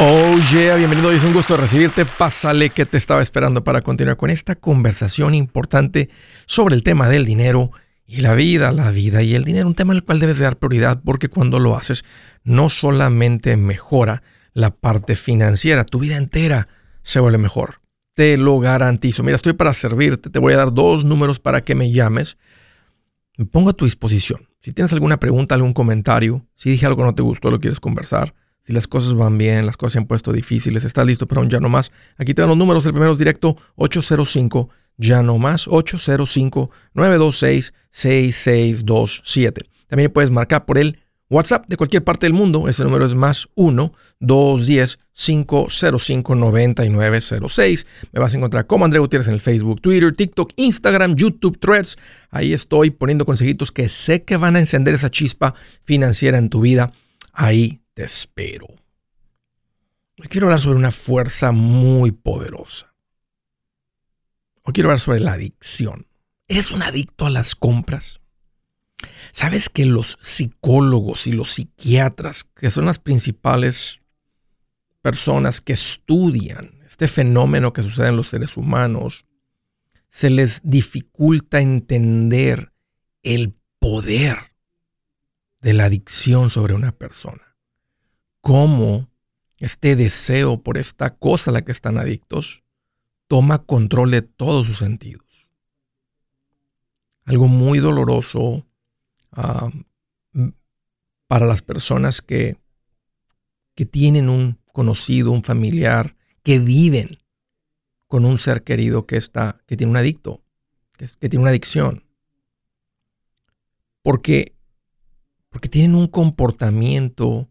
Oh yeah, bienvenido. Es un gusto recibirte. Pásale que te estaba esperando para continuar con esta conversación importante sobre el tema del dinero y la vida, la vida y el dinero. Un tema al cual debes dar prioridad porque cuando lo haces no solamente mejora la parte financiera, tu vida entera se vuelve mejor. Te lo garantizo. Mira, estoy para servirte. Te voy a dar dos números para que me llames. Me pongo a tu disposición. Si tienes alguna pregunta, algún comentario, si dije algo que no te gustó, lo quieres conversar si las cosas van bien, las cosas se han puesto difíciles, estás listo para un ya no más. Aquí te dan los números. El primero es directo 805 ya no más 805 926 6627. También puedes marcar por el WhatsApp de cualquier parte del mundo. Ese número es más 1 210 505 9906. Me vas a encontrar como André Gutiérrez en el Facebook, Twitter, TikTok, Instagram, YouTube, Threads. Ahí estoy poniendo consejitos que sé que van a encender esa chispa financiera en tu vida. Ahí te espero. Hoy quiero hablar sobre una fuerza muy poderosa. Quiero hablar sobre la adicción. ¿Eres un adicto a las compras? ¿Sabes que los psicólogos y los psiquiatras, que son las principales personas que estudian este fenómeno que sucede en los seres humanos, se les dificulta entender el poder de la adicción sobre una persona? Cómo este deseo por esta cosa a la que están adictos toma control de todos sus sentidos. Algo muy doloroso ah, para las personas que, que tienen un conocido, un familiar, que viven con un ser querido que, está, que tiene un adicto, que, que tiene una adicción. Porque, porque tienen un comportamiento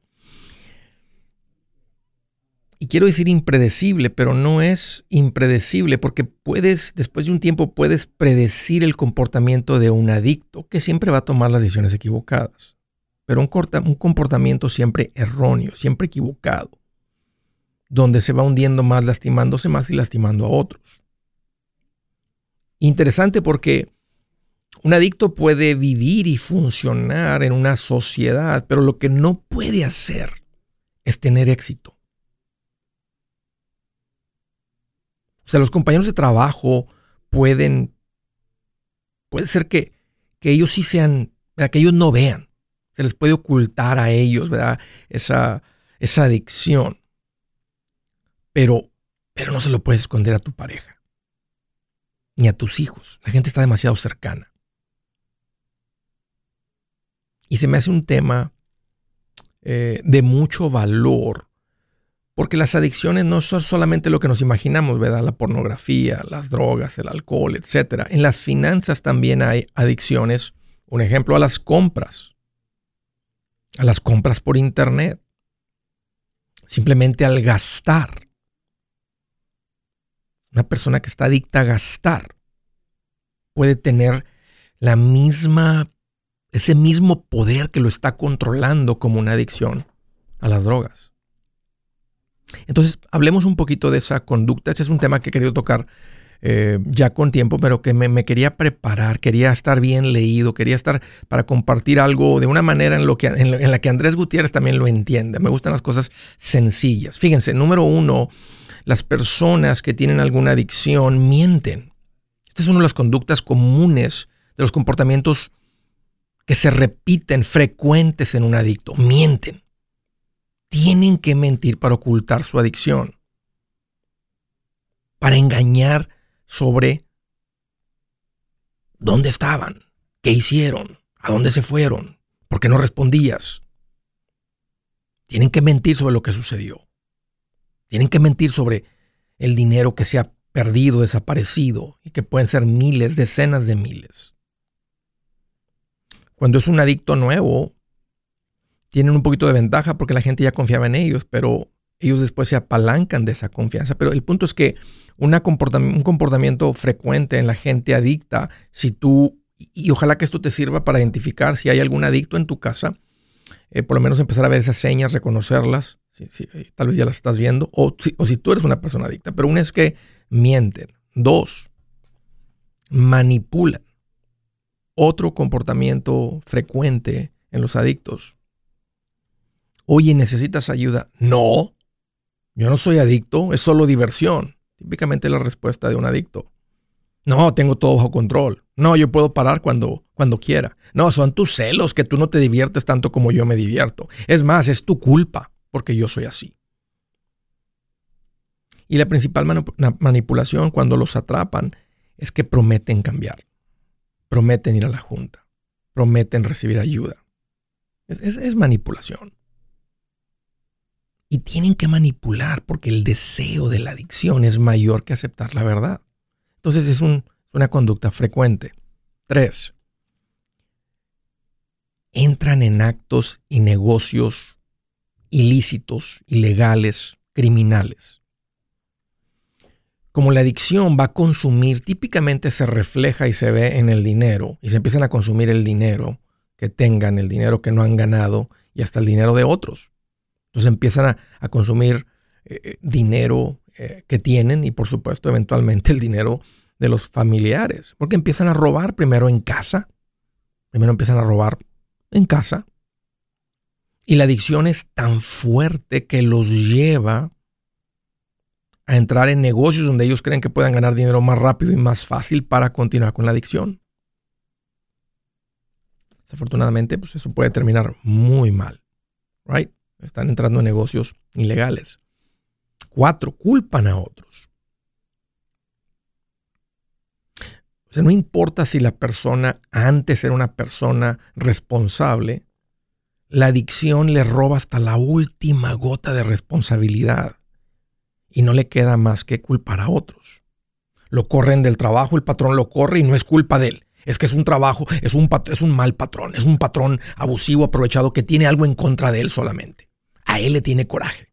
y quiero decir impredecible, pero no es impredecible porque puedes, después de un tiempo, puedes predecir el comportamiento de un adicto que siempre va a tomar las decisiones equivocadas. Pero un, un comportamiento siempre erróneo, siempre equivocado, donde se va hundiendo más, lastimándose más y lastimando a otros. Interesante porque un adicto puede vivir y funcionar en una sociedad, pero lo que no puede hacer es tener éxito. Sea, los compañeros de trabajo pueden, puede ser que, que ellos sí sean, que ellos no vean. Se les puede ocultar a ellos, ¿verdad? Esa, esa adicción. Pero, pero no se lo puedes esconder a tu pareja. Ni a tus hijos. La gente está demasiado cercana. Y se me hace un tema eh, de mucho valor porque las adicciones no son solamente lo que nos imaginamos, ¿verdad? La pornografía, las drogas, el alcohol, etc. En las finanzas también hay adicciones. Un ejemplo a las compras. A las compras por internet. Simplemente al gastar. Una persona que está adicta a gastar puede tener la misma, ese mismo poder que lo está controlando como una adicción a las drogas. Entonces, hablemos un poquito de esa conducta. Ese es un tema que he querido tocar eh, ya con tiempo, pero que me, quería preparar, quería estar bien leído, quería estar para compartir algo de una manera en, en, la que Andrés Gutiérrez también lo entiende. Me gustan las cosas sencillas. Fíjense, número uno, las personas que tienen alguna adicción mienten. Esta es una de las conductas comunes de los comportamientos que se repiten frecuentes en un adicto. Mienten tienen que mentir para ocultar su adicción, para engañar sobre dónde estaban, qué hicieron, a dónde se fueron, por qué no respondías. Tienen que mentir sobre lo que sucedió. Tienen que mentir sobre el dinero que se ha perdido, desaparecido, y que pueden ser miles, decenas de miles. Cuando es un adicto nuevo, tienen un poquito de ventaja porque la gente ya confiaba en ellos, pero ellos después se apalancan de esa confianza. Pero el punto es que un comportamiento frecuente en la gente adicta, si tú, y ojalá que esto te sirva para identificar si hay algún adicto en tu casa, eh, por lo menos empezar a ver esas señas, reconocerlas, si, eh, tal vez ya las estás viendo, o o si tú eres una persona adicta. Pero una es que mienten. Dos, manipulan. Otro comportamiento frecuente en los adictos Oye, ¿necesitas ayuda? No. Yo no soy adicto, es solo diversión. Típicamente la respuesta de un adicto. No, tengo todo bajo control. No, yo puedo parar cuando, cuando quiera. No, son tus celos que tú no te diviertes tanto como yo me divierto. Es más, es tu culpa porque yo soy así. Y la principal manipulación cuando los atrapan es que prometen cambiar, prometen ir a la junta, prometen recibir ayuda. Es, manipulación. Y tienen que manipular porque el deseo de la adicción es mayor que aceptar la verdad. Entonces es, una conducta frecuente. Tres, entran en actos y negocios ilícitos, ilegales, criminales como la adicción va a consumir, típicamente se refleja y se ve en el dinero, y se empiezan a consumir el dinero que tengan, el dinero que no han ganado y hasta el dinero de otros. Entonces empiezan a, consumir eh, eh, dinero eh, que tienen y por supuesto eventualmente el dinero de los familiares, porque empiezan a robar primero en casa, primero empiezan a robar en casa, y la adicción es tan fuerte que los lleva a entrar en negocios donde ellos creen que puedan ganar dinero más rápido y más fácil para continuar con la adicción. Desafortunadamente, pues eso puede terminar muy mal. Right? Están entrando en negocios ilegales. Cuatro, culpan a otros. O sea, no importa si la persona antes era una persona responsable, la adicción le roba hasta la última gota de responsabilidad y no le queda más que culpar a otros. Lo corren del trabajo, el patrón lo corre y no es culpa de él. Es que es un trabajo, es un, es un mal patrón, es un patrón abusivo, aprovechado, que tiene algo en contra de él solamente. A él le tiene coraje.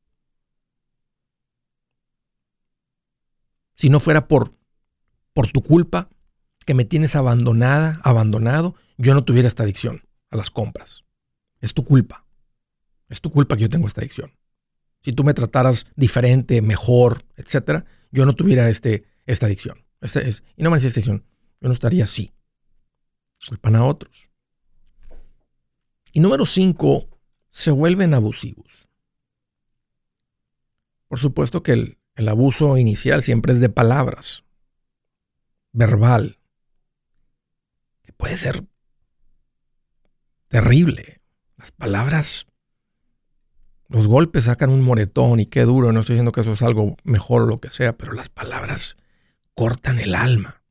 Si no fuera por, por tu culpa, que me tienes abandonada, abandonado, yo no tuviera esta adicción a las compras. Es tu culpa. Es tu culpa que yo tengo esta adicción si tú me trataras diferente, mejor, etcétera, yo no tuviera este, esta adicción. y no me esta adicción, yo no estaría así. Culpan a otros. Y número cinco, se vuelven abusivos. Por supuesto que el, el abuso inicial siempre es de palabras, verbal, que puede ser terrible. Las palabras los golpes sacan un moretón y qué duro, no estoy diciendo que eso es algo mejor o lo que sea, pero las palabras cortan el alma.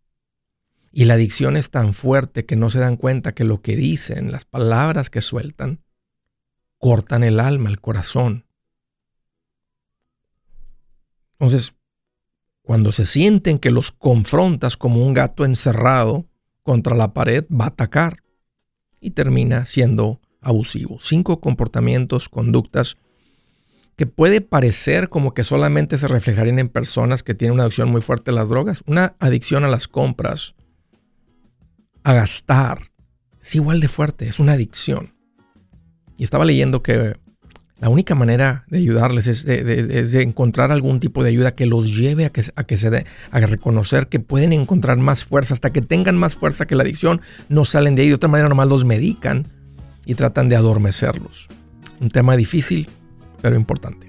Y la adicción es tan fuerte que no se dan cuenta que lo que dicen, las palabras que sueltan, cortan el alma, el corazón. Entonces, cuando se sienten que los confrontas como un gato encerrado contra la pared, va a atacar y termina siendo abusivo. Cinco comportamientos, conductas que puede parecer como que solamente se reflejarían en personas que tienen una adicción muy fuerte a las drogas. Una adicción a las compras, a gastar, es igual de fuerte, es una adicción. Y estaba leyendo que la única manera de ayudarles es de, encontrar algún tipo de ayuda que los lleve a que, se a reconocer que pueden encontrar más fuerza. Hasta que tengan más fuerza que la adicción, no salen de ahí. De otra manera, nomás los medican y tratan de adormecerlos. Un tema difícil, pero importante.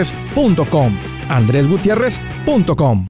andresgutierrez.com. andresgutierrez.com.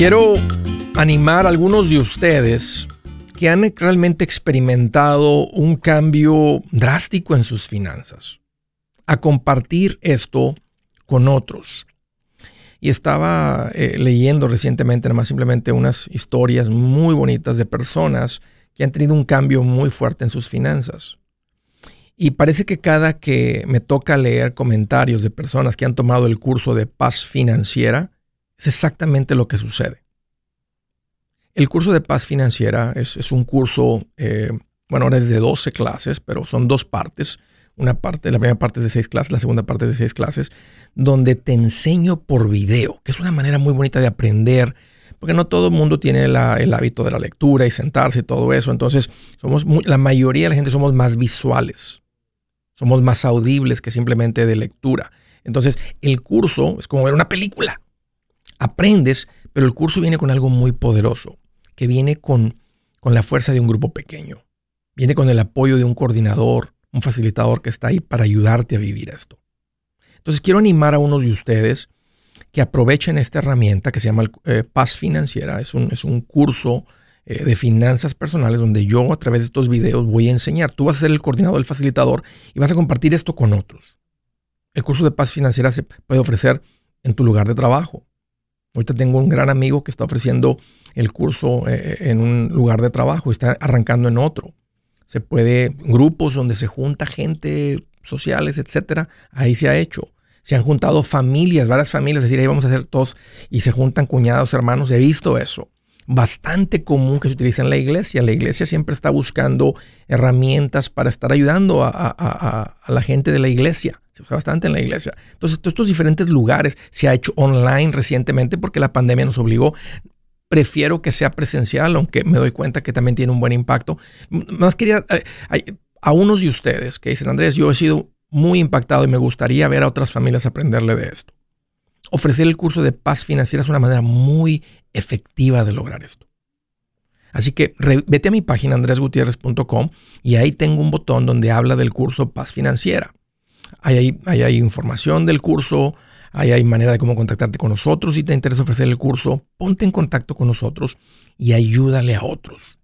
Quiero animar a algunos de ustedes que han realmente experimentado un cambio drástico en sus finanzas, a compartir esto con otros. Y estaba eh, leyendo recientemente, nada más simplemente unas historias muy bonitas de personas que han tenido un cambio muy fuerte en sus finanzas. Y parece que cada que me toca leer comentarios de personas que han tomado el curso de paz financiera, es exactamente lo que sucede. El curso de paz financiera es, un curso, eh, bueno, ahora es de 12 clases, pero son dos partes. Una parte, la primera parte es de seis clases, la segunda parte es de seis clases, donde te enseño por video, que es una manera muy bonita de aprender, porque no todo el mundo tiene el hábito de la lectura y sentarse y todo eso. Entonces, somos la mayoría de la gente somos más visuales, somos más audibles que simplemente de lectura. Entonces, el curso es como ver una película aprendes, pero el curso viene con algo muy poderoso, que viene con, con la fuerza de un grupo pequeño. Viene con el apoyo de un coordinador, un facilitador que está ahí para ayudarte a vivir esto. Entonces quiero animar a uno de ustedes que aprovechen esta herramienta que se llama eh, Paz Financiera. Es un, es un curso eh, de finanzas personales donde yo a través de estos videos voy a enseñar. Tú vas a ser el coordinador, el facilitador y vas a compartir esto con otros. El curso de Paz Financiera se puede ofrecer en tu lugar de trabajo, Ahorita tengo un gran amigo que está ofreciendo el curso eh, eh, en un lugar de trabajo está arrancando en otro. Se puede, grupos donde se junta gente, sociales, etcétera, ahí se ha hecho. Se han juntado familias, varias familias, decir, ahí vamos a hacer todos y se juntan cuñados, hermanos. He visto eso. Bastante común que se utiliza en la iglesia. La iglesia siempre está buscando herramientas para estar ayudando a la gente de la iglesia se usa bastante en la iglesia. Entonces, todos estos diferentes lugares se ha hecho online recientemente porque la pandemia nos obligó. Prefiero que sea presencial, aunque me doy cuenta que también tiene un buen impacto. Más quería, eh, a unos de ustedes que dicen, Andrés, yo he sido muy impactado y me gustaría ver a otras familias aprenderle de esto. Ofrecer el curso de paz financiera es una manera muy efectiva de lograr esto. Así que vete a mi página andresgutierrez.com y ahí tengo un botón donde habla del curso Paz Financiera. Ahí hay, información del curso, ahí hay manera de cómo contactarte con nosotros. Si te interesa ofrecer el curso, ponte en contacto con nosotros y ayúdale a otros.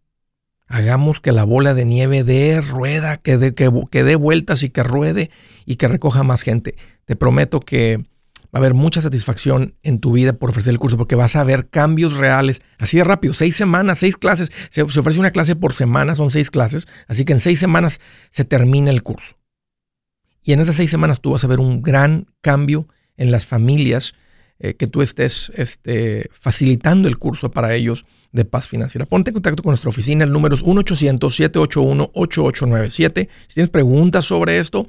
Hagamos que la bola de nieve dé rueda, que dé, que, dé vueltas y que ruede y que recoja más gente. Te prometo que va a haber mucha satisfacción en tu vida por ofrecer el curso porque vas a ver cambios reales así de rápido. Seis semanas, seis clases. se ofrece una clase por semana, son seis clases. Así que en seis semanas se termina el curso. Y en esas seis semanas tú vas a ver un gran cambio en las familias eh, que tú estés este, facilitando el curso para ellos de paz financiera. Ponte en contacto con nuestra oficina, el número es 1-800-781-8897. Si tienes preguntas sobre esto,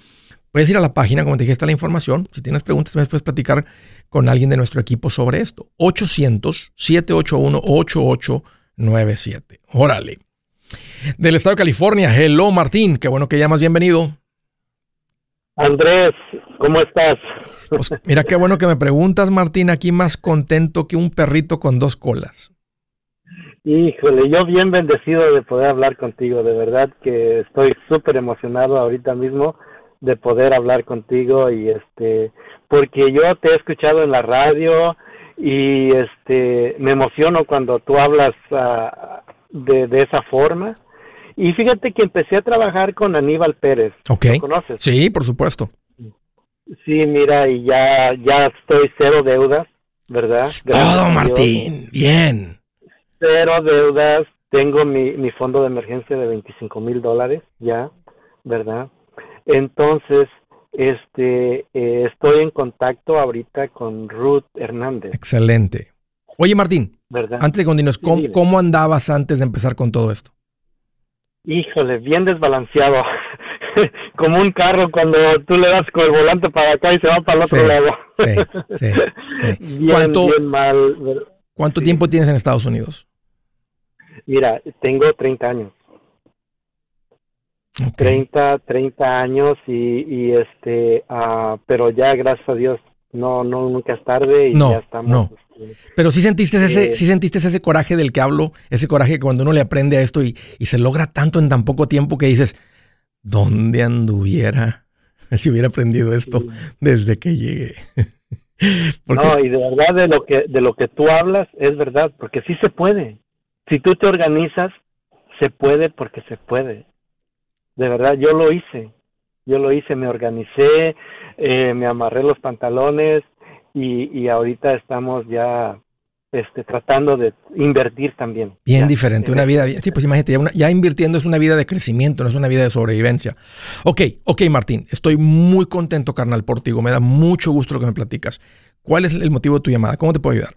puedes ir a la página, como te dije, está la información. Si tienes preguntas, también puedes platicar con alguien de nuestro equipo sobre esto. 800-781-8897. Órale. Del estado de California, hello Martín, qué bueno que llamas, bienvenido. Andrés, ¿cómo estás? Pues, mira qué bueno que me preguntas, Martín, aquí más contento que un perrito con dos colas. Híjole, yo bien bendecido de poder hablar contigo, de verdad que estoy súper emocionado ahorita mismo de poder hablar contigo y este, porque yo te he escuchado en la radio y este me emociono cuando tú hablas ah, de, de esa forma. Y fíjate que empecé a trabajar con Aníbal Pérez. Ok. ¿Lo conoces? Sí, por supuesto. Sí, mira, y ya, ya estoy cero deudas, ¿verdad? Gracias Todo. Martín. Bien. Cero deudas. Tengo mi, mi fondo de emergencia de 25 mil dólares ya, ¿verdad? Entonces, este, eh, estoy en contacto ahorita con Ruth Hernández, Excelente. Oye, Martín, ¿verdad? antes de continuar, ¿cómo, cómo andabas antes de empezar con todo esto? Híjole, bien desbalanceado. Como un carro cuando tú le das con el volante para acá y se va para el otro Sí, lado. sí, sí, sí. Bien, ¿Cuánto- bien mal. ¿Cuánto tiempo tienes en Estados Unidos? Mira, tengo 30 años. Ok. 30, 30 años y, y este, ah, pero ya gracias a Dios no, no, nunca es tarde y No, ya estamos. no. este, Pero sí sentiste ese, Eh, sí sentiste ese coraje del que hablo, ese coraje que cuando uno le aprende a esto y, y se logra tanto en tan poco tiempo que dices, ¿dónde anduviera si hubiera aprendido esto sí. desde que llegué? Porque, No, y de verdad de lo que de lo que tú hablas es verdad, porque sí se puede. Si tú te organizas, se puede porque se puede. De verdad, yo lo hice. Yo lo hice, me organicé, eh, me amarré los pantalones y, y ahorita estamos ya este, tratando de invertir también. bien Ya, diferente, en una eso. vida bien. Sí, pues imagínate, ya, una- ya invirtiendo es una vida de crecimiento, no es una vida de sobrevivencia. Ok, ok, Martín, estoy muy contento, carnal, por ti. Me da mucho gusto lo que me platicas. ¿Cuál es el motivo de tu llamada? ¿Cómo te puedo ayudar?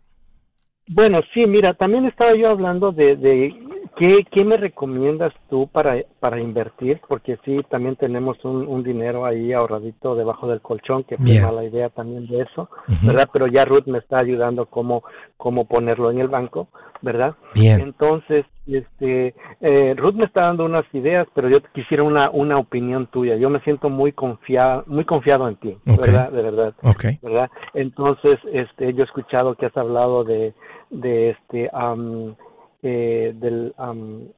Bueno, sí, mira, también estaba yo hablando de, de ¿qué, qué me recomiendas tú para, para invertir, porque sí, también tenemos un, un dinero ahí ahorradito debajo del colchón, que fue mala idea también de eso, ¿verdad? Pero ya Ruth me está ayudando cómo, cómo ponerlo en el banco, ¿verdad? Bien, Entonces, este, eh, Ruth me está dando unas ideas, pero yo quisiera una, una opinión tuya. Yo me siento muy confiado, muy confiado en ti. ¿verdad? De verdad. ok. ¿verdad? Entonces, este, yo he escuchado que has hablado de, de este, eh, del, am,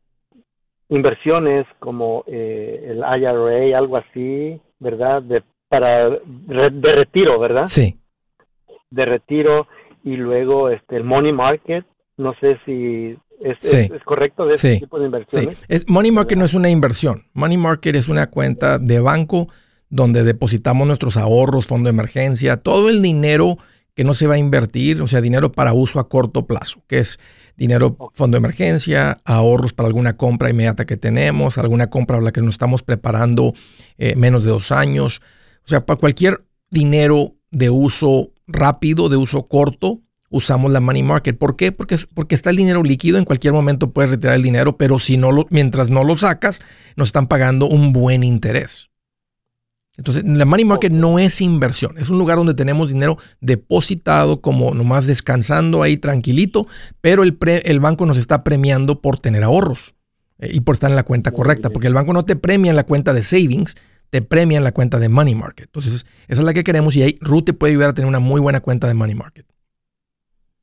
inversiones como eh, el IRA, algo así, ¿verdad? De, para, de retiro, ¿verdad? Sí, De retiro y luego este, el money market, no sé si es, Sí. es, es correcto de ese Sí. tipo de sí. inversiones. Es, money market no es una inversión. Money market es una cuenta de banco donde depositamos nuestros ahorros, fondo de emergencia, todo el dinero que no se va a invertir, o sea, dinero para uso a corto plazo, que es dinero, fondo de emergencia, ahorros para alguna compra inmediata que tenemos, alguna compra a la que nos estamos preparando eh, menos de dos años. O sea, para cualquier dinero de uso rápido, de uso corto, usamos la money market. ¿Por qué? Porque, porque está el dinero líquido, en cualquier momento puedes retirar el dinero, pero si no lo, mientras no lo sacas, nos están pagando un buen interés. Entonces, la money market no es inversión, es un lugar donde tenemos dinero depositado como nomás descansando ahí tranquilito, pero el, pre- el banco nos está premiando por tener ahorros eh, y por estar en la cuenta correcta, porque el banco no te premia en la cuenta de savings, te premia en la cuenta de money market. Entonces, esa es la que queremos y ahí Ruth te puede ayudar a tener una muy buena cuenta de money market.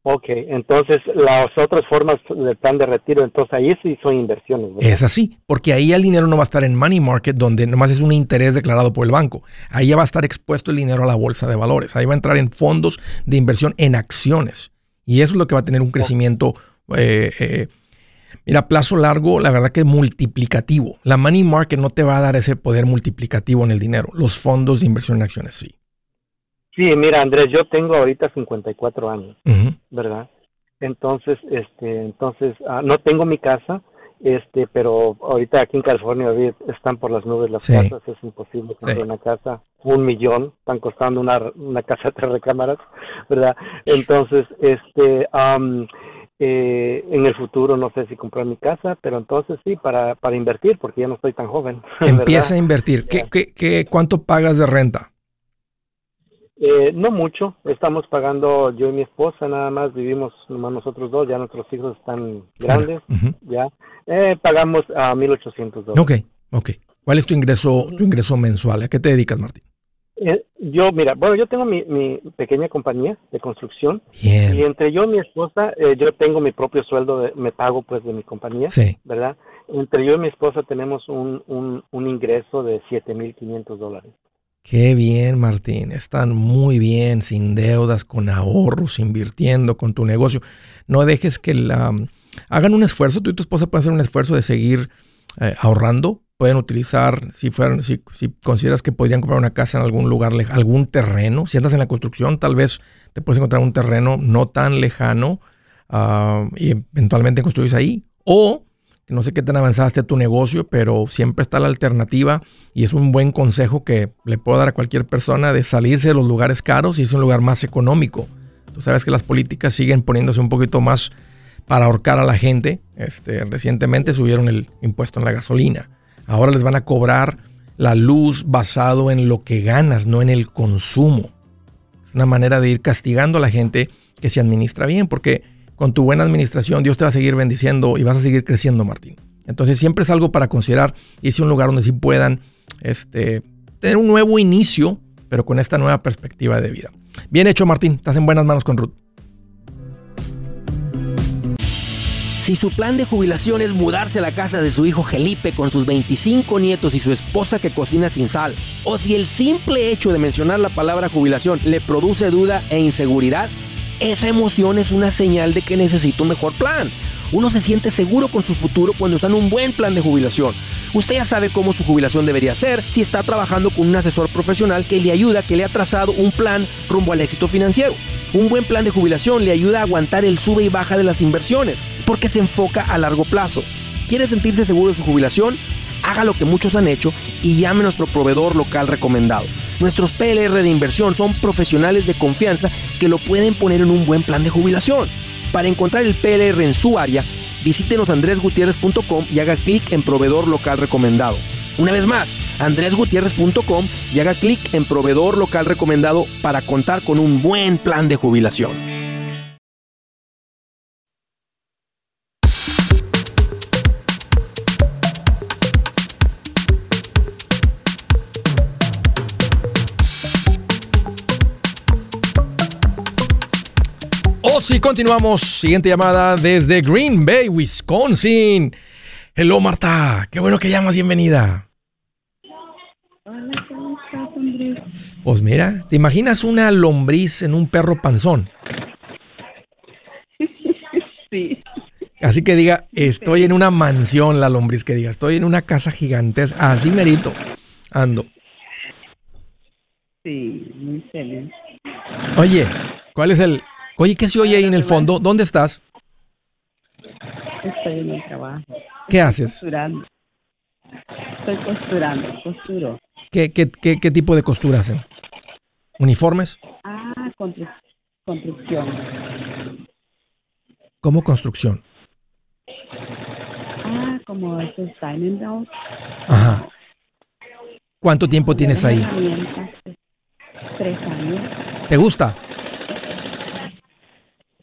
Ok, entonces las otras formas del plan de retiro, entonces ahí sí son inversiones, ¿verdad? Es así, porque ahí el dinero no va a estar en money market, donde nomás es un interés declarado por el banco. Ahí ya va a estar expuesto el dinero a la bolsa de valores. Ahí va a entrar en fondos de inversión en acciones. Y eso es lo que va a tener un crecimiento, eh, eh, mira, a plazo largo, la verdad que multiplicativo. La money market no te va a dar ese poder multiplicativo en el dinero. Los fondos de inversión en acciones sí. Sí, mira, Andrés, yo tengo ahorita 54 años, Ujú. ¿verdad? Entonces, este, entonces, ah, no tengo mi casa, este, pero ahorita aquí en California están por las nubes las Sí. casas, es imposible comprar Sí. una casa, un millón, están costando una, una casa de tres recámaras, ¿verdad? Entonces, este, eh, en el futuro no sé si comprar mi casa, pero entonces sí, para, para invertir, porque ya no estoy tan joven. Empieza a invertir. ¿Qué, qué, qué, ¿Cuánto pagas de renta? Eh, no mucho, estamos pagando yo y mi esposa nada más, vivimos nomás nosotros dos, ya nuestros hijos están grandes, ya, eh, pagamos a 1.800 dólares. Ok, ok. ¿Cuál es tu ingreso, tu ingreso mensual? ¿A qué te dedicas, Martín? Eh, yo, mira, bueno, yo tengo mi, mi pequeña compañía de construcción y Bien. entre yo y mi esposa, eh, yo tengo mi propio sueldo, de- me pago pues de mi compañía, Sí. ¿verdad? Entre yo y mi esposa tenemos un, un, un ingreso de 7.500 dólares. Qué bien, Martín. Están muy bien, sin deudas, con ahorros, invirtiendo con tu negocio. No dejes que la... Hagan un esfuerzo, tú y tu esposa pueden hacer un esfuerzo de seguir eh, ahorrando. Pueden utilizar, si, fueran, si, consideras que podrían comprar una casa en algún lugar, algún terreno. Si andas en la construcción, tal vez te puedes encontrar un terreno no tan lejano ah, y eventualmente construís ahí. O no sé qué tan avanzaste a tu negocio, pero siempre está la alternativa y es un buen consejo que le puedo dar a cualquier persona de salirse de los lugares caros y es un lugar más económico. Tú sabes que las políticas siguen poniéndose un poquito más para ahorcar a la gente. Este, recientemente subieron el impuesto en la gasolina. Ahora les van a cobrar la luz basado en lo que ganas, no en el consumo. Es una manera de ir castigando a la gente que se administra bien, porque con tu buena administración, Dios te va a seguir bendiciendo y vas a seguir creciendo, Martín. Entonces siempre es algo para considerar y es un lugar donde sí puedan este, tener un nuevo inicio, pero con esta nueva perspectiva de vida. Bien hecho, Martín. Estás en buenas manos con Ruth. Si su plan de jubilación es mudarse a la casa de su hijo Felipe con sus 25 nietos y su esposa que cocina sin sal, o si el simple hecho de mencionar la palabra jubilación le produce duda e inseguridad, esa emoción es una señal de que necesita un mejor plan. Uno se siente seguro con su futuro cuando está en un buen plan de jubilación. Usted ya sabe cómo su jubilación debería ser si está trabajando con un asesor profesional que le ayuda, que le ha trazado un plan rumbo al éxito financiero. Un buen plan de jubilación le ayuda a aguantar el sube y baja de las inversiones, porque se enfoca a largo plazo. ¿Quiere sentirse seguro de su jubilación? Haga lo que muchos han hecho y llame a nuestro proveedor local recomendado. Nuestros PLR de inversión son profesionales de confianza que lo pueden poner en un buen plan de jubilación. Para encontrar el PLR en su área, visítenos andresgutierrez.com y haga clic en proveedor local recomendado. Una vez más, andresgutierrez.com y haga clic en proveedor local recomendado para contar con un buen plan de jubilación. Sí, continuamos. Siguiente llamada desde Green Bay, Wisconsin. Hello, Marta. Qué bueno que llamas. Bienvenida. Hola, ¿cómo estás, Andrés? Pues mira, ¿te imaginas una lombriz en un perro panzón? sí. Así que diga, estoy en una mansión, la lombriz que diga, estoy en una casa gigantesca. Así merito. Ando. Sí, muy feliz. Oye, ¿cuál es el, Oye, ¿qué se oye ahí en el fondo? ¿Dónde estás? Estoy en el trabajo. ¿Qué haces? Costurando. Estoy costurando, costuro. ¿Qué, qué, qué, tipo de costura hacen? ¿Uniformes? Ah, construcción. ¿Cómo construcción? Ah, como esos diamond Ajá. ¿Cuánto tiempo tienes ahí? Tres años. ¿Te gusta?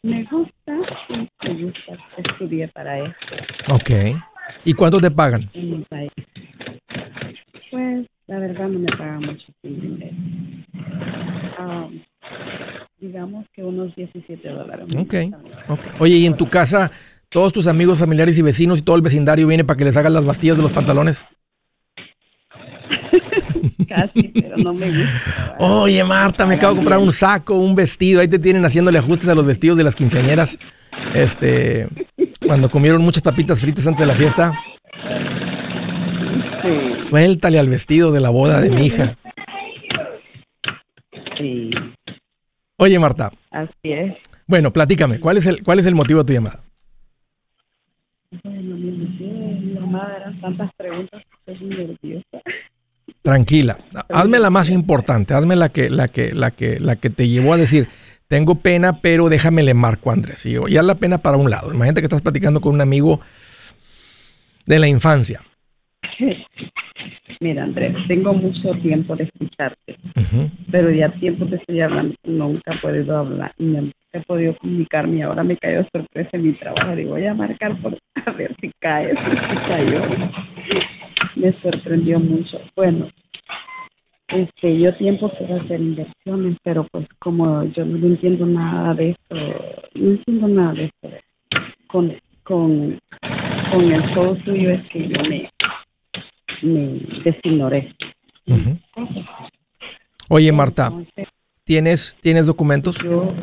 Me gusta, sí, me gusta. Estudié para esto. Ok. ¿Y cuánto te pagan? En mi país. Pues, la verdad no me pagan mucho. Um, digamos que unos 17 dólares. Ok. okay. Oye, ¿y en tu casa todos tus amigos, familiares y vecinos y todo el vecindario viene para que les hagas las bastillas de los pantalones? Casi, pero no me gusta. Oye, Marta, me acabo de comprar un saco, un vestido. Ahí te tienen haciéndole ajustes a los vestidos de las quinceañeras. Este, cuando comieron muchas papitas fritas antes de la fiesta. Sí. Suéltale al vestido de la boda de mi hija. Sí. Oye, Marta. Así es. Bueno, platícame, ¿cuál es el, cuál es el motivo de tu llamada? Bueno, mi llamada eran tantas preguntas que estoy nerviosa. Tranquila. Hazme la más importante, hazme la que, la que, la que, la que te llevó a decir, tengo pena, pero déjame le marco, Andrés. Y ya la pena para un lado. Imagínate que estás platicando con un amigo de la infancia. Mira, Andrés, tengo mucho tiempo de escucharte, pero ya tiempo te estoy hablando, nunca he podido hablar, nunca he podido comunicarme y ahora me cayó sorpresa en mi trabajo. Digo, voy a marcar por a ver si cae, si cayó me sorprendió mucho. Bueno, este, yo tiempo quiero hacer inversiones, pero pues como yo no entiendo nada de esto, no entiendo nada de esto, con, con, con el show suyo es que yo me, me designoré. Oye, Marta, ¿tienes, ¿tienes documentos? Yo,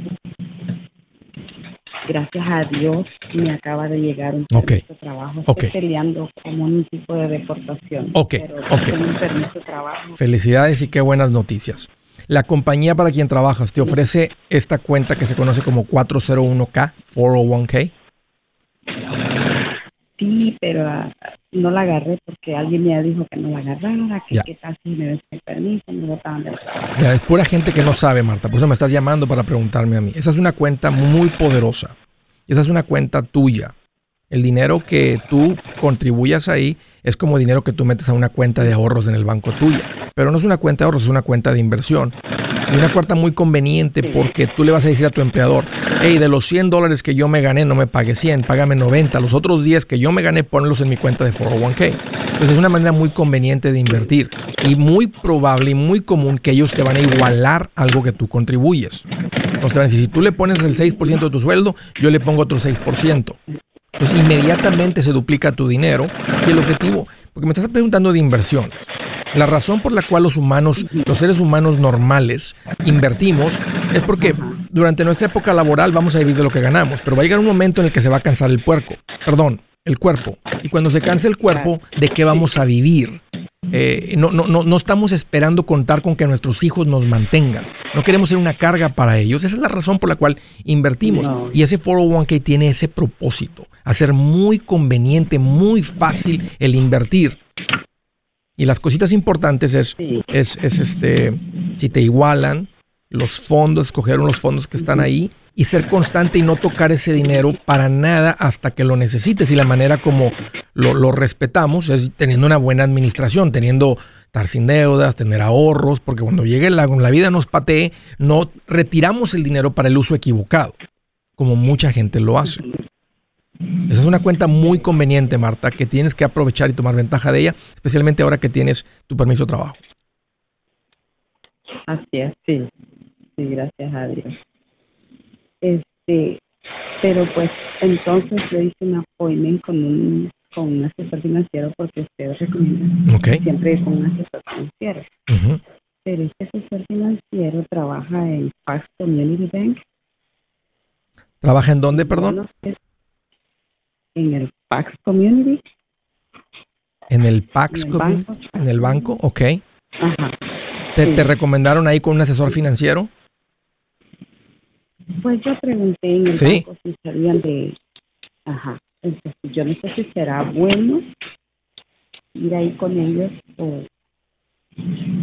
gracias a Dios, me acaba de llegar un permiso de trabajo. Estoy Ok. peleando como un tipo de deportación. Ok, Pero ok. un permiso de trabajo. Felicidades y qué buenas noticias. La compañía para quien trabajas te ofrece esta cuenta que se conoce como 401k, 401k. Sí, pero ah, no la agarré porque alguien me dijo que no la agarrara, que qué tal si me des el permiso, me botaban trabajo. Ya, es pura gente que no sabe, Marta. Por eso me estás llamando para preguntarme a mí. Esa es una cuenta muy poderosa. Esa es una cuenta tuya. El dinero que tú contribuyas ahí es como dinero que tú metes a una cuenta de ahorros en el banco tuya. Pero no es una cuenta de ahorros, es una cuenta de inversión. Y una cuenta muy conveniente porque tú le vas a decir a tu empleador, hey, de los 100 dólares que yo me gané, no me pague 100, págame 90. Los otros 10 que yo me gané, ponlos en mi cuenta de 401k. Entonces es una manera muy conveniente de invertir y muy probable y muy común que ellos te van a igualar algo que tú contribuyes. Entonces decir, si tú le pones el 6% de tu sueldo, yo le pongo otro 6%. Entonces inmediatamente se duplica tu dinero y el objetivo, porque me estás preguntando de inversiones. La razón por la cual los humanos, los seres humanos normales, invertimos es porque durante nuestra época laboral vamos a vivir de lo que ganamos, pero va a llegar un momento en el que se va a cansar el puerco, perdón, el cuerpo. Y cuando se canse el cuerpo, ¿de qué vamos a vivir? Eh, no, no, no, no estamos esperando contar con que nuestros hijos nos mantengan. No queremos ser una carga para ellos. Esa es la razón por la cual invertimos. No. Y ese 401k tiene ese propósito, hacer muy conveniente, muy fácil el invertir. Y las cositas importantes es, Sí. es, es este, si te igualan los fondos, escoger los fondos que están ahí y ser constante y no tocar ese dinero para nada hasta que lo necesites. Y la manera como lo, respetamos es teniendo una buena administración, teniendo estar sin deudas, tener ahorros, porque cuando llegue la, la vida nos patee, no retiramos el dinero para el uso equivocado, como mucha gente lo hace. Esa es una cuenta muy conveniente, Marta, que tienes que aprovechar y tomar ventaja de ella, especialmente ahora que tienes tu permiso de trabajo. Así es, sí. Sí, gracias a Dios. Este, pero pues entonces yo hice un appointment con un, con un asesor financiero porque ustedes recomiendan Ok. siempre con un asesor financiero. Pero este asesor financiero trabaja en Parks Community Bank. ¿Trabaja en dónde, perdón? En el Pax Community. En el Pax En el Community, banco. en el banco, ok. Ajá. ¿Te, Sí. te recomendaron ahí con un asesor financiero? Pues yo pregunté en el Sí. banco si sabían de... Ajá. Entonces yo no sé si será bueno ir ahí con ellos o...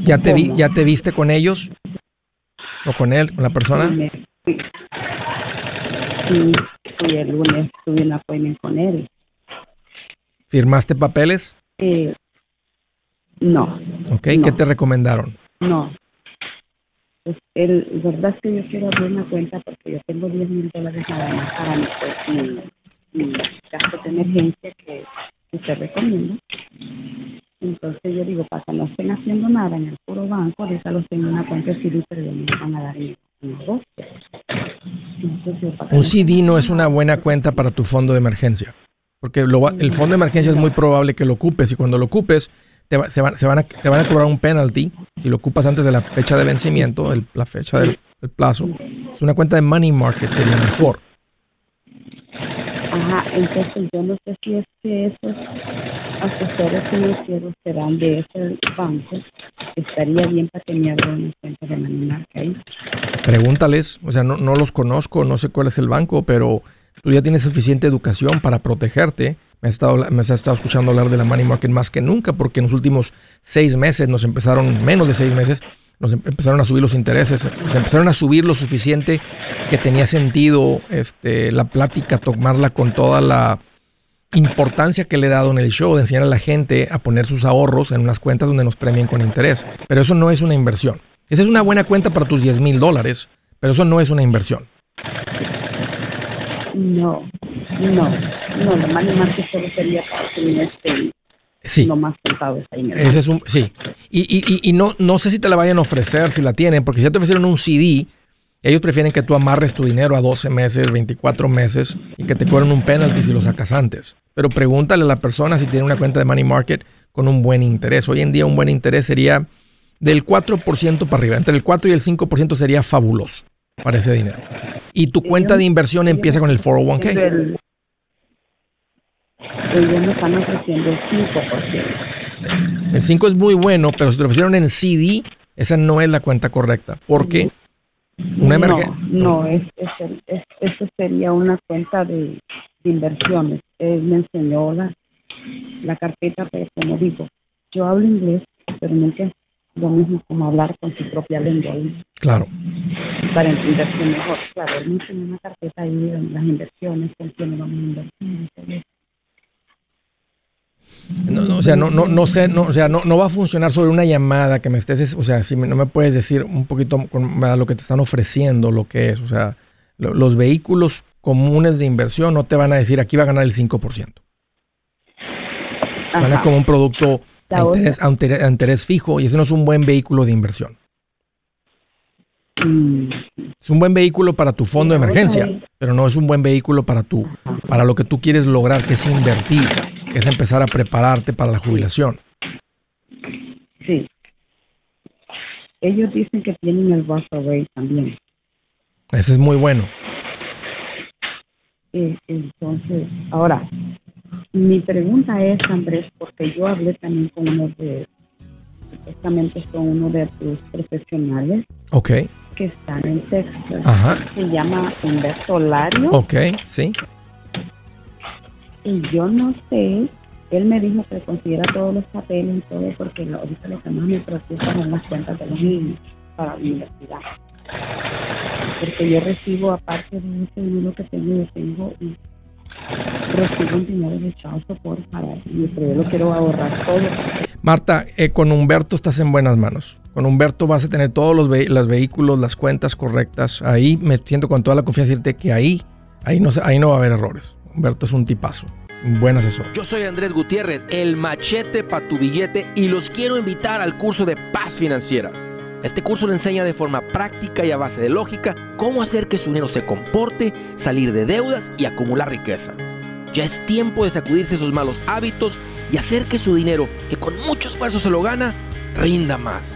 ¿Ya te, vi. ¿Ya te viste con ellos? ¿O con él, con la persona? Fui. Sí, fui el lunes, tuve un appointment con él. ¿Firmaste papeles? Eh, no, Ok, No. ¿qué te recomendaron? no. Pues el, la verdad es que yo quiero abrir una cuenta porque yo tengo 10 mil dólares nada más para mi, pues, mi, mi gasto de emergencia que, que se recomienda. Entonces yo digo, para que no estén haciendo nada en el puro banco, ahorita los tengo en una cuenta CD, pero ya me van a dar en, en agosto. Entonces, yo, Un CD no es una buena cuenta para tu fondo de emergencia. Porque lo el fondo de emergencia es muy probable que lo ocupes y cuando lo ocupes te, va- se, van, se van a, te van a cobrar un penalty si lo ocupas antes de la fecha de vencimiento, el- la fecha del el plazo. Es una cuenta de money market, sería mejor. Ajá, entonces yo no sé si es que esos asesores financieros serán de ese banco. Estaría bien para que me abran una cuenta de money market ahí. Pregúntales, o sea, no, no los conozco, no sé cuál es el banco, pero tú ya tienes suficiente educación para protegerte. Me has estado, me has estado escuchando hablar de la money market más que nunca, porque en los últimos seis meses nos empezaron, menos de seis meses, nos em- empezaron a subir los intereses, se empezaron a subir lo suficiente que tenía sentido este, la plática, tomarla con toda la importancia que le he dado en el show de enseñar a la gente a poner sus ahorros en unas cuentas donde nos premien con interés. Pero eso no es una inversión. Esa es una buena cuenta para tus 10 mil dólares, pero eso no es una inversión. No, no, no, la money market solo sería para que me estén Sí. lo más centavos ahí en el Ese es un, sí. Y, y- y- y no, no sé si te la vayan a ofrecer, si la tienen, porque si ya te ofrecieron un CD, ellos prefieren que tú amarres tu dinero a 12 meses, 24 meses y que te cobren un penalty si lo sacas antes. Pero pregúntale a la persona si tiene una cuenta de money market con un buen interés. Hoy en día un buen interés sería Del 4% para arriba. Entre el 4 y el 5% sería fabuloso para ese dinero. Y tu cuenta de inversión empieza con el 401k. Ellos me están ofreciendo el 5%. El 5 es muy bueno, pero si te lo ofrecieron en CD, esa no es la cuenta correcta. Porque una emergencia. No, no, es, es, eso sería una cuenta de, inversiones. Él me enseñó la, la carpeta, pero como digo, yo hablo inglés, pero nunca es lo mismo como hablar con su propia lengua. Claro. Para entenderse mejor. Claro, él me enseñó una carpeta ahí de las inversiones, con quién vamos a invertir. No, no, o sea, no, no, no sé, no, o sea, no, no va a funcionar sobre una llamada que me estés, o sea, si no me puedes decir un poquito lo que te están ofreciendo, lo que es, o sea, los vehículos comunes de inversión no te van a decir aquí va a ganar el 5%. Suena como un producto a interés, interés, fijo y ese no es un buen vehículo de inversión. Mm. Es un buen vehículo para tu fondo de emergencia, pero no es un buen vehículo para tu, para lo que tú quieres lograr, que es invertir que es empezar a prepararte para la jubilación. Sí. Ellos dicen que tienen el Rate también. Ese es muy bueno. Eh, entonces, ahora, mi pregunta es, Andrés, porque yo hablé también con uno de, supuestamente son uno de tus profesionales. Ok. Que están en Texas. Ajá. Se llama Humberto Lario. Ok, sí. Y yo no sé, él me dijo que considera todos los papeles y todo, porque ahorita lo que más me preocupa son las cuentas de los niños para la universidad. Porque yo recibo, aparte de ese dinero que tengo, yo tengo y recibo un dinero de chazo por para pero yo lo quiero ahorrar todo. Marta, eh, con Humberto estás en buenas manos. Con Humberto vas a tener todos los, los vehículos, las cuentas correctas. Ahí me siento con toda la confianza de decirte que ahí, ahí no, ahí no va a haber errores. Humberto es un tipazo. Buen asesor. Yo soy Andrés Gutiérrez, el machete para tu billete, y los quiero invitar al curso de paz financiera. Este curso le enseña de forma práctica y a base de lógica cómo hacer que su dinero se comporte, salir de deudas y acumular riqueza. Ya es tiempo de sacudirse esos malos hábitos y hacer que su dinero, que con mucho esfuerzo se lo gana, rinda más.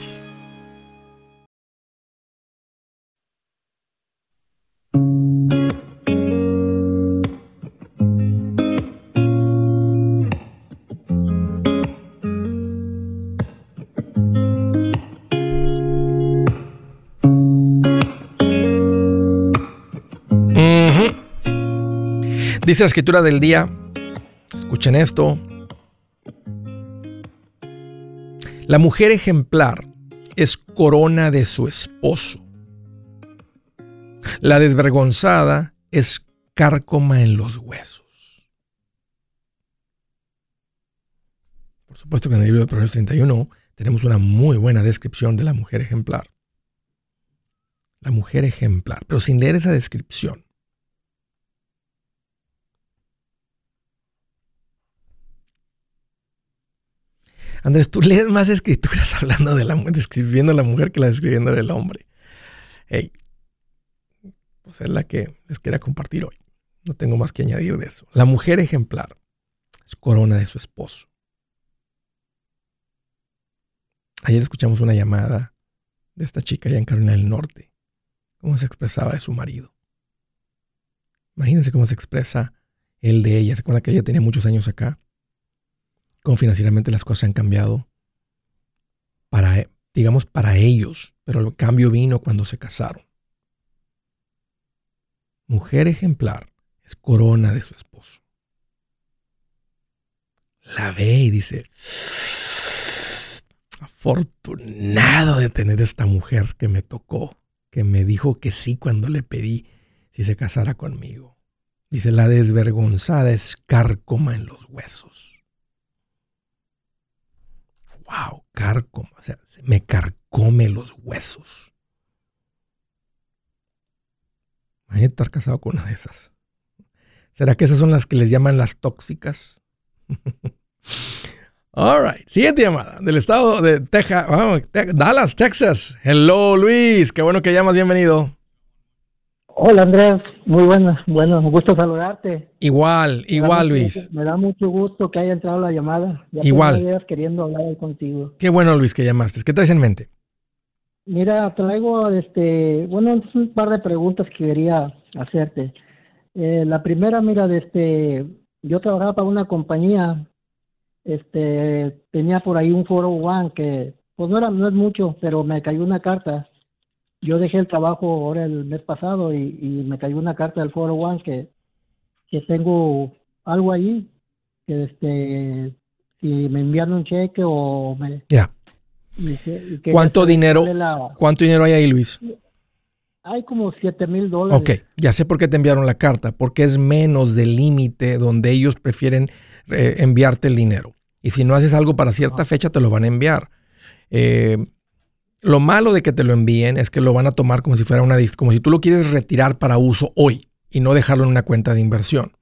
Dice la escritura del día, escuchen esto, la mujer ejemplar es corona de su esposo. La desvergonzada es cárcoma en los huesos. Por supuesto que en el libro de Proverbios 31 tenemos una muy buena descripción de la mujer ejemplar. La mujer ejemplar, pero sin leer esa descripción Andrés, tú lees más escrituras hablando de la describiendo a la mujer que la describiendo del hombre. Hey, pues es la que les quería compartir hoy. No tengo más que añadir de eso. La mujer ejemplar es corona de su esposo. Ayer escuchamos una llamada de esta chica allá en Carolina del Norte. Cómo se expresaba de su marido. Imagínense cómo se expresa él de ella. ¿Se acuerda que ella tenía muchos años acá? Cómo financieramente las cosas han cambiado para, digamos, para ellos, pero el cambio vino cuando se casaron. Mujer ejemplar es corona de su esposo. La ve y dice, afortunado de tener esta mujer que me tocó, que me dijo que sí cuando le pedí si se casara conmigo. Dice, la desvergonzada es cárcoma en los huesos. Wow, cárcoma. O sea, me carcome los huesos. Imagínate estar casado con una de esas. ¿Será que esas son las que les llaman las tóxicas? All right. Siguiente llamada del estado de Texas, Dallas, Texas. Hello, Luis. Qué bueno que llamas. Bienvenido. Hola, Andrés. Muy bueno. Bueno, un gusto saludarte. Igual, igual, Luis. me da mucho gusto que haya entrado la llamada. Ya igual. queriendo hablar contigo. Qué bueno, Luis, que llamaste. ¿Qué traes en mente? Mira, traigo, este, bueno, un par de preguntas que quería hacerte. Eh, la primera, mira, de este, yo trabajaba para una compañía este tenía por ahí un foro one que pues no era no es mucho pero me cayó una carta yo dejé el trabajo ahora el mes pasado y, me cayó una carta del foro one que que tengo algo ahí que este si me envían un cheque o me ya cuánto dinero cuánto dinero hay ahí Luis hay como siete mil dólares Ok, ya sé por qué te enviaron la carta porque es menos del límite donde ellos prefieren eh, enviarte el dinero. Y si no haces algo para cierta fecha, te lo van a enviar. Eh, lo malo de que te lo envíen es que lo van a tomar como si fuera una como si tú lo quieres retirar para uso hoy y no dejarlo en una cuenta de inversión.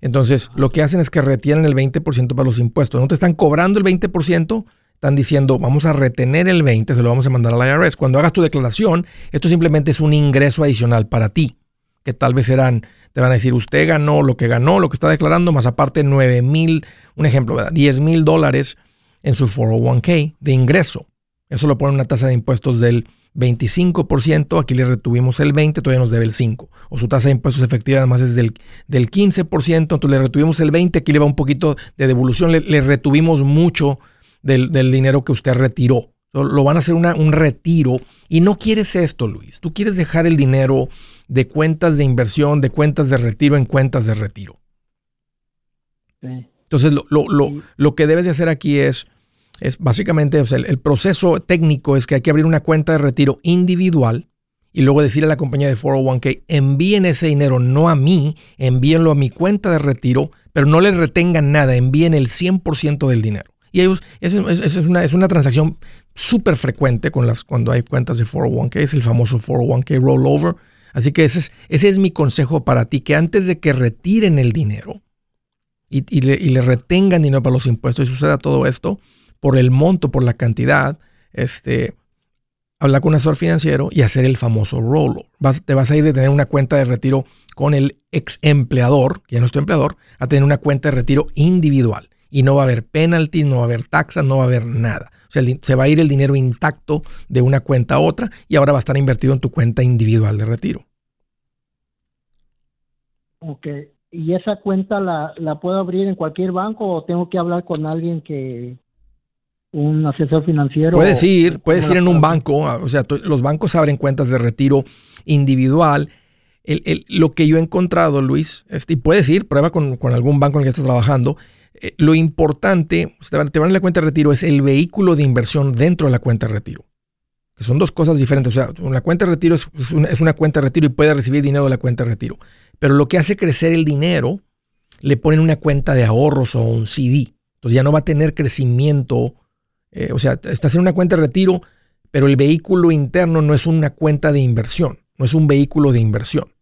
Entonces, lo que hacen es que retienen el 20% para los impuestos. No te están cobrando el 20%, están diciendo, vamos a retener el 20%, se lo vamos a mandar a la IRS. Cuando hagas tu declaración, esto simplemente es un ingreso adicional para ti, que tal vez serán te van a decir, usted ganó lo que ganó, lo que está declarando, más aparte 9 mil, un ejemplo, ¿verdad? 10 mil dólares en su 401k de ingreso. Eso lo pone una tasa de impuestos del 25%, aquí le retuvimos el 20%, todavía nos debe el 5%. O su tasa de impuestos efectiva además es del, del 15%, entonces le retuvimos el 20%, aquí le va un poquito de devolución, le, retuvimos mucho del, del, dinero que usted retiró. Lo van a hacer una, un retiro y no quieres esto, Luis. Tú quieres dejar el dinero de cuentas de inversión, de cuentas de retiro en cuentas de retiro. Entonces, lo, que debes de hacer aquí es, es básicamente, el, proceso técnico es que hay que abrir una cuenta de retiro individual y luego decirle a la compañía de 401k, envíen ese dinero no a mí, envíenlo a mi cuenta de retiro, pero no les retengan nada, envíen el 100% del dinero. Y ellos, es, es, una, es una transacción súper frecuente con las, cuando hay cuentas de 401k, es el famoso 401k rollover Así que ese es, ese es mi consejo para ti, que antes de que retiren el dinero y, le, retengan dinero para los impuestos y suceda todo esto, por el monto, por la cantidad, este, hablar con un asesor financiero y hacer el famoso rollover. te vas a ir de tener una cuenta de retiro con el ex empleador, que ya no es tu empleador, a tener una cuenta de retiro individual. Y no va a haber penalty, no va a haber taxas, no va a haber nada. O sea, se va a ir el dinero intacto de una cuenta a otra y ahora va a estar invertido en tu cuenta individual de retiro. Ok. ¿Y esa cuenta la, la puedo abrir en cualquier banco o tengo que hablar con alguien que, un asesor financiero. Puedes ir, puedes ir en un banco, o sea, los bancos abren cuentas de retiro individual. lo que yo he encontrado, Luis, este, y puedes ir, prueba con, con, algún banco en el que estás trabajando, eh, lo importante, te van, a la cuenta de retiro, es el vehículo de inversión dentro de la cuenta de retiro. Que son dos cosas diferentes. O sea, una cuenta de retiro es, una, cuenta de retiro y puede recibir dinero de la cuenta de retiro. Pero lo que hace crecer el dinero, le ponen una cuenta de ahorros o un CD. Entonces ya no va a tener crecimiento. Eh, o sea, estás en una cuenta de retiro, pero el vehículo interno no es una cuenta de inversión, no es un vehículo de inversión.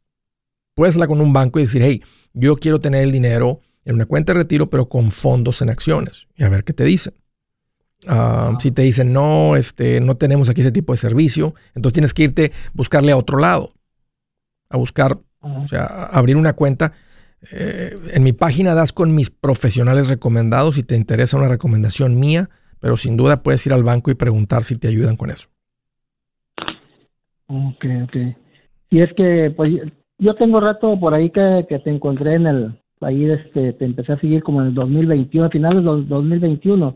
Puedes hablar con un banco y decir, hey, yo quiero tener el dinero en una cuenta de retiro, pero con fondos en acciones. Y a ver qué te dicen. Ah, si te dicen, no, este, no tenemos aquí ese tipo de servicio, entonces tienes que irte, buscarle a otro lado, a buscar, o sea, abrir una cuenta. Eh, en mi página das con mis profesionales recomendados si te interesa una recomendación mía, pero sin duda puedes ir al banco y preguntar si te ayudan con eso. Ok, ok. Y es que, pues, yo tengo rato por ahí que te encontré en el, ahí este, te empecé a seguir como en el 2021, a finales del 2021.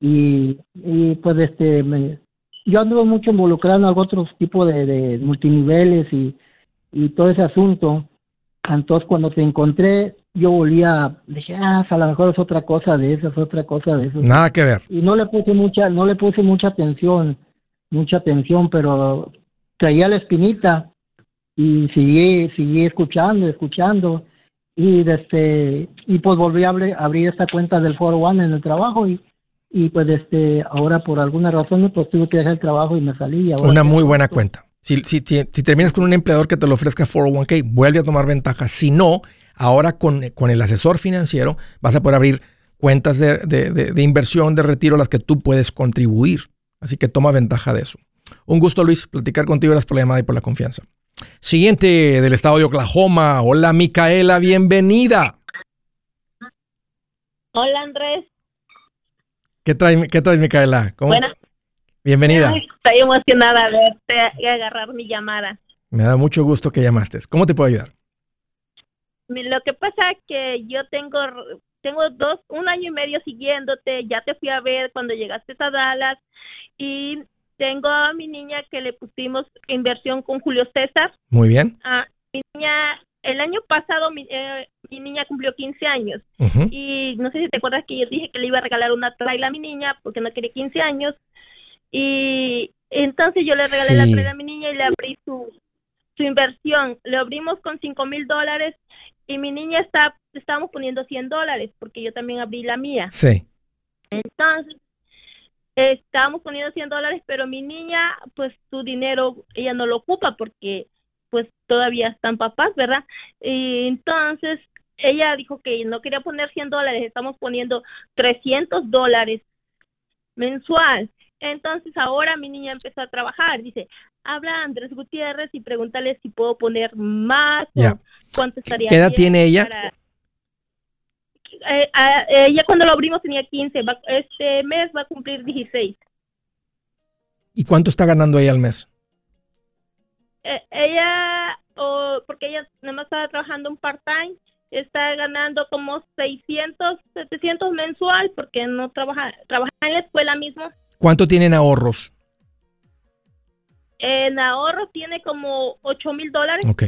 y, y pues este, me, yo ando mucho involucrado en otros tipos de, de multiniveles y, y todo ese asunto. Entonces cuando te encontré, yo volvía, dije, ah, a lo mejor es otra cosa de eso, es otra cosa de eso. Nada que ver. Y no le puse mucha, no le puse mucha atención, mucha atención, pero traía la espinita y seguí, seguí escuchando, escuchando y este y pues volví a abrir, esta cuenta del 401 en el trabajo y y pues este ahora por alguna razón pues tuve que dejar el trabajo y me salí. Una muy buena cuenta. Si, si, si, terminas con un empleador que te lo ofrezca 401k, vuelve a tomar ventaja. Si no, ahora con, con el asesor financiero vas a poder abrir cuentas de, de, de, inversión, de retiro, a las que tú puedes contribuir. Así que toma ventaja de eso. Un gusto, Luis, platicar contigo. Gracias por la llamada y por la confianza. Siguiente del estado de Oklahoma. Hola, Micaela, bienvenida. Hola, Andrés. ¿Qué traes, qué traes Micaela? ¿Cómo? Bienvenida. estoy emocionada de verte y agarrar mi llamada. Me da mucho gusto que llamaste. ¿Cómo te puedo ayudar? Lo que pasa es que yo tengo tengo dos un año y medio siguiéndote, ya te fui a ver cuando llegaste a Dallas y tengo a mi niña que le pusimos inversión con Julio César. Muy bien. Ah, mi niña el año pasado mi, eh, mi niña cumplió 15 años y no sé si te acuerdas que yo dije que le iba a regalar una traila a mi niña porque no quería 15 años y entonces yo le regalé la traila a mi niña y le abrí su, su inversión. Le abrimos con 5 mil dólares y mi niña está, estábamos poniendo 100 dólares porque yo también abrí la mía. Sí. Entonces, estábamos poniendo 100 dólares, pero mi niña, pues su dinero, ella no lo ocupa porque pues todavía están papás, ¿verdad? Y entonces ella dijo que no quería poner 100 dólares, estamos poniendo 300 dólares mensual. Entonces ahora mi niña empezó a trabajar, dice, habla Andrés Gutiérrez y pregúntale si puedo poner más cuánto estaría. ¿Qué edad tiene ella? Eh, ella cuando lo abrimos tenía 15, este mes va a cumplir 16. ¿Y cuánto está ganando ella al mes? Eh, ella, o porque ella nada más estaba trabajando un part-time, está ganando como 600, 700 mensual porque no trabaja, trabaja en la escuela mismo. ¿Cuánto tienen ahorros? En ahorros tiene como 8 mil dólares. Ok.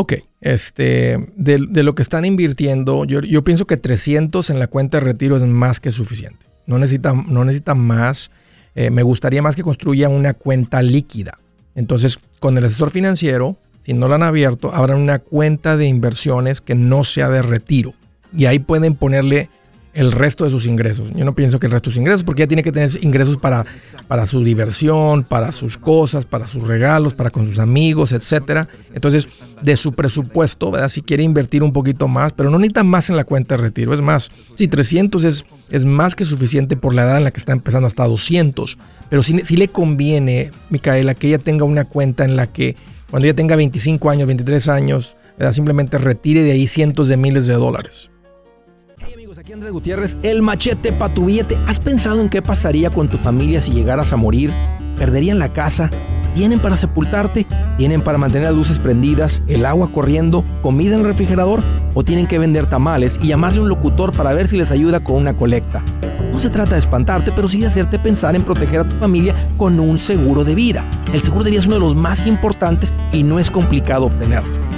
Ok, este, de, lo que están invirtiendo, yo, pienso que 300 en la cuenta de retiro es más que suficiente. No necesita, no más. Eh, me gustaría más que construya una cuenta líquida. Entonces, con el asesor financiero, si no lo han abierto, abran una cuenta de inversiones que no sea de retiro. Y ahí pueden ponerle el resto de sus ingresos. Yo no pienso que el resto de sus ingresos, porque ya tiene que tener ingresos para, para su diversión, para sus cosas, para sus regalos, para con sus amigos, etcétera. Entonces, de su presupuesto, ¿verdad? Si quiere invertir un poquito más, pero no necesita más en la cuenta de retiro. Es más, si 300 es, es más que suficiente por la edad en la que está empezando hasta 200. Pero sí, le conviene, Micaela, que ella tenga una cuenta en la que cuando ella tenga 25 años, 23 años, simplemente retire de ahí cientos de miles de dólares. Aquí Andrés Gutiérrez, el machete para tu billete. ¿Has pensado en qué pasaría con tu familia si llegaras a morir? ¿Perderían la casa? ¿Tienen para sepultarte? ¿Tienen para mantener las luces prendidas, el agua corriendo, comida en el refrigerador? ¿O tienen que vender tamales y llamarle a un locutor para ver si les ayuda con una colecta? No se trata de espantarte, pero sí de hacerte pensar en proteger a tu familia con un seguro de vida. El seguro de vida es uno de los más importantes y no es complicado obtenerlo.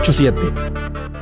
987.